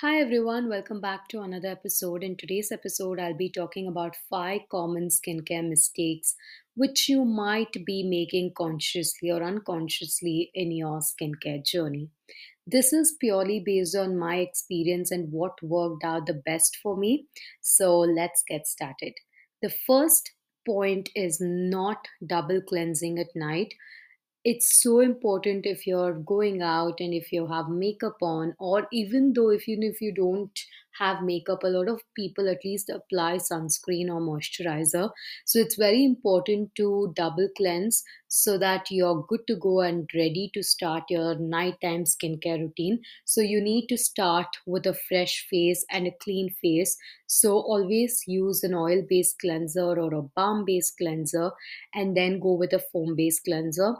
Hi everyone, welcome back to another episode. In today's episode, I'll be talking about five common skincare mistakes which you might be making consciously or unconsciously in your skincare journey. This is purely based on my experience and what worked out the best for me. So let's get started. The first point is not double cleansing at night it's so important if you're going out and if you have makeup on or even though if you if you don't have makeup a lot of people at least apply sunscreen or moisturizer. So it's very important to double cleanse so that you're good to go and ready to start your nighttime skincare routine. So you need to start with a fresh face and a clean face. So always use an oil based cleanser or a balm based cleanser and then go with a foam based cleanser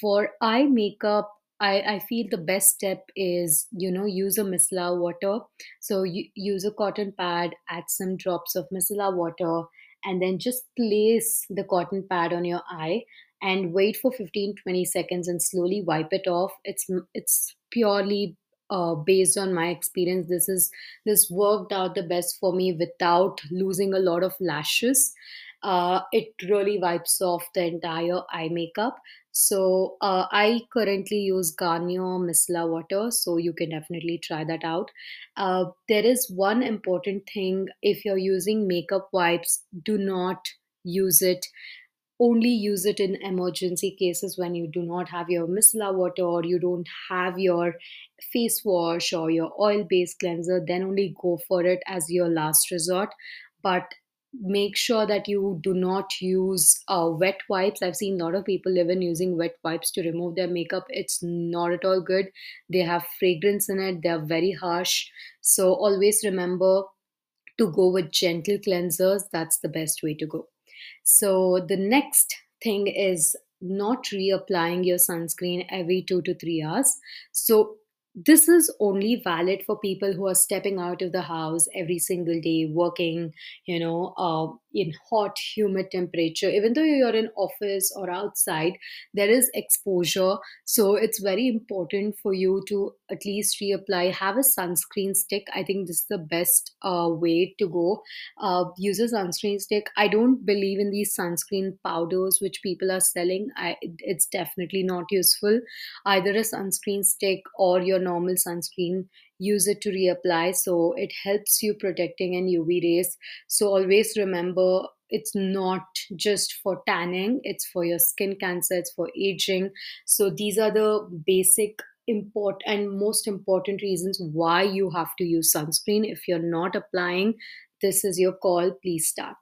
for eye makeup I, I feel the best step is you know use a micellar water. So you use a cotton pad add some drops of micellar water and then just place the cotton pad on your eye and wait for 15 20 seconds and slowly wipe it off. It's it's purely uh, based on my experience. This is this worked out the best for me without losing a lot of lashes. Uh, it really wipes off the entire eye makeup so uh, I currently use Garnier micellar water, so you can definitely try that out. Uh, there is one important thing: if you're using makeup wipes, do not use it. Only use it in emergency cases when you do not have your micellar water or you don't have your face wash or your oil based cleanser. Then only go for it as your last resort. But make sure that you do not use uh, wet wipes. I've seen a lot of people even using wet wipes to remove their makeup. It's not at all good. They have fragrance in it. They're very harsh. So always remember to go with gentle cleansers. That's the best way to go. So the next thing is not reapplying your sunscreen every 2 to 3 hours. So this is only valid for people who are stepping out of the house every single day working you know uh, in hot humid temperature. Even though you're in office or outside there is exposure. So it's very important for you to at least reapply. Have a sunscreen stick. I think this is the best uh, way to go. Uh, use a sunscreen stick. I don't believe in these sunscreen powders which people are selling. I, it's definitely not useful. Either a sunscreen stick or your normal sunscreen use it to reapply. So it helps you protecting in uv rays. So always remember it's not just for tanning it's for your skin cancer it's for aging. So these are the basic import and most important reasons why you have to use sunscreen. If you're not applying this is your call please start.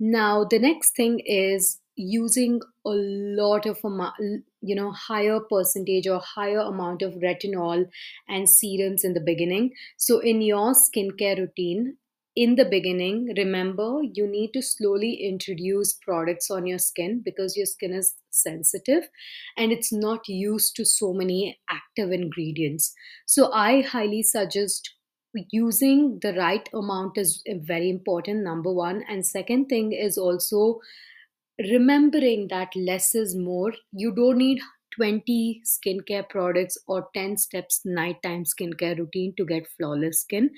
Now the next thing is using a lot of amount you know higher percentage or higher amount of retinol and serums in the beginning. So in your skincare routine in the beginning remember you need to slowly introduce products on your skin because your skin is sensitive and it's not used to so many active ingredients. So i highly suggest using the right amount is very important number one. And second thing is also remembering that less is more. You don't need 20 skincare products or 10 steps nighttime skincare routine to get flawless skin.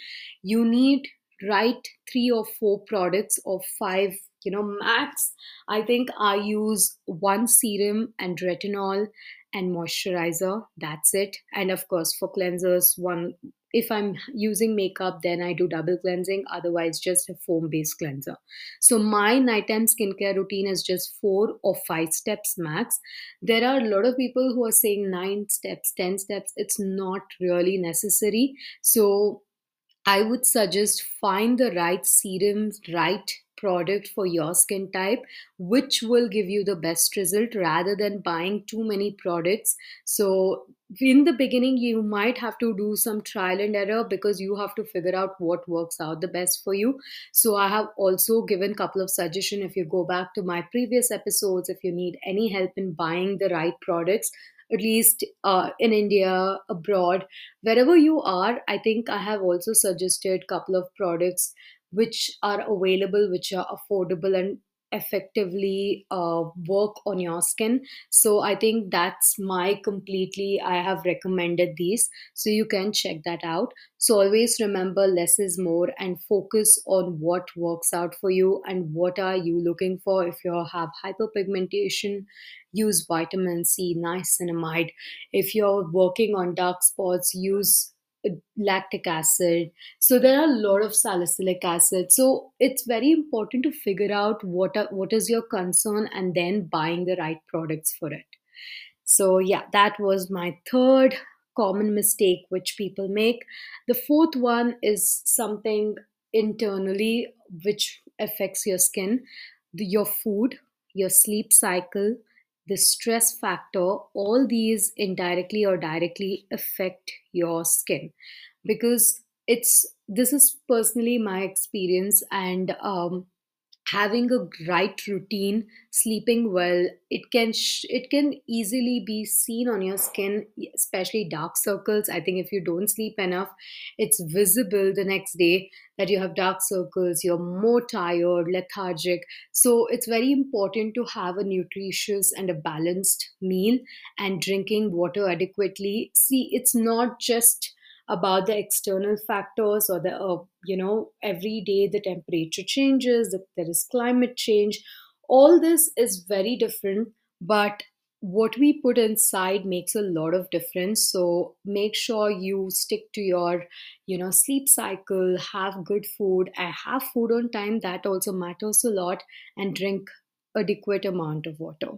You need right three or four products or five you know max i think i use one serum and retinol and moisturizer that's it. And of course for cleansers one if i'm using makeup then i do double cleansing otherwise just a foam based cleanser. So my nighttime skincare routine is just four or five steps max. There are a lot of people who are saying nine steps 10 steps it's not really necessary. So I would suggest find the right serums, right product for your skin type, which will give you the best result rather than buying too many products. So, in the beginning, you might have to do some trial and error because you have to figure out what works out the best for you. So, I have also given couple of suggestions. If you go back to my previous episodes, if you need any help in buying the right products, at least uh, in India, abroad, wherever you are, I think I have also suggested couple of products which are available, which are affordable, and effectively uh, work on your skin. So i think that's my completely i have recommended these. So you can check that out. So always remember less is more and focus on what works out for you and what are you looking for. If you have hyperpigmentation use vitamin c niacinamide. If you're working on dark spots use lactic acid. So there are a lot of salicylic acid. So it's very important to figure out what are, what is your concern and then buying the right products for it. So yeah that was my third common mistake which people make. The fourth one is something internally which affects your skin your food your sleep cycle the stress factor, all these indirectly or directly affect your skin. Because it's this is personally my experience and um, having a right routine sleeping well it can sh- it can easily be seen on your skin especially dark circles. I think if you don't sleep enough it's visible the next day that you have dark circles you're more tired lethargic. So it's very important to have a nutritious and a balanced meal and drinking water adequately. See it's not just about the external factors or the uh, you know every day the temperature changes there is climate change. All this is very different but what we put inside makes a lot of difference. So make sure you stick to your you know sleep cycle have good food and have food on time. That also matters a lot. And drink adequate amount of water.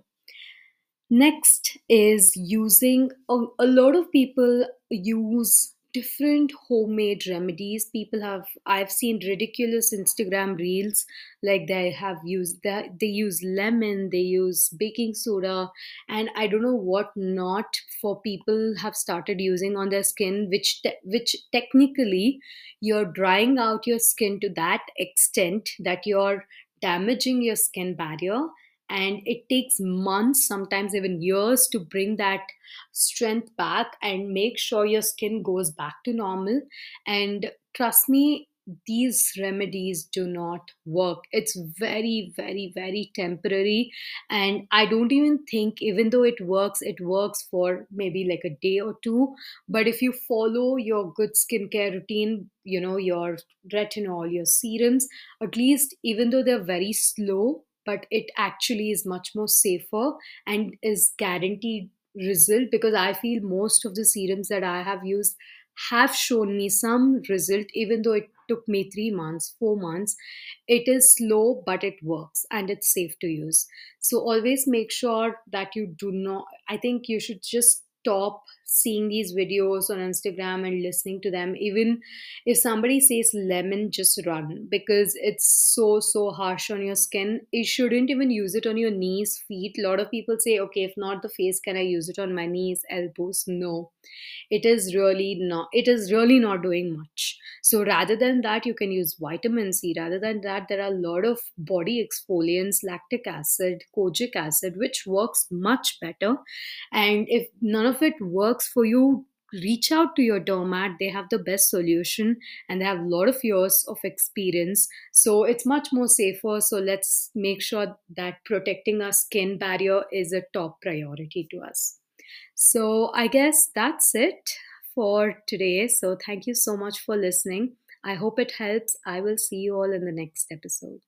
Next is using a, a lot of people use different homemade remedies. People have i've seen ridiculous instagram reels like they have used that they use lemon they use baking soda and i don't know what not for people have started using on their skin which te- which technically you're drying out your skin to that extent that you're damaging your skin barrier and it takes months sometimes even years to bring that strength back and make sure your skin goes back to normal. And trust me these remedies do not work. It's very very very temporary. And i don't even think even though it works it works for maybe like a day or two. But if you follow your good skincare routine you know your retinol your serums at least even though they're very slow but it actually is much more safer and is guaranteed result because I feel most of the serums that I have used have shown me some result even though it took me 3 months 4 months. It is slow but it works and it's safe to use. So always make sure that you do not i think you should just stop seeing these videos on Instagram and listening to them. Even if somebody says lemon, just run because it's so, so harsh on your skin. You shouldn't even use it on your knees, feet. A lot of people say, okay, if not the face, can I use it on my knees, elbows? No. It is really not, it is really not doing much. So rather than that, you can use vitamin C. Rather than that, there are a lot of body exfoliants, lactic acid, kojic acid, which works much better. And if none of it works, for you reach out to your dermat they have the best solution and they have a lot of years of experience. So it's much more safer. So let's make sure that protecting our skin barrier is a top priority to us. So i guess that's it for today. So thank you so much for listening. I hope it helps. I will see you all in the next episode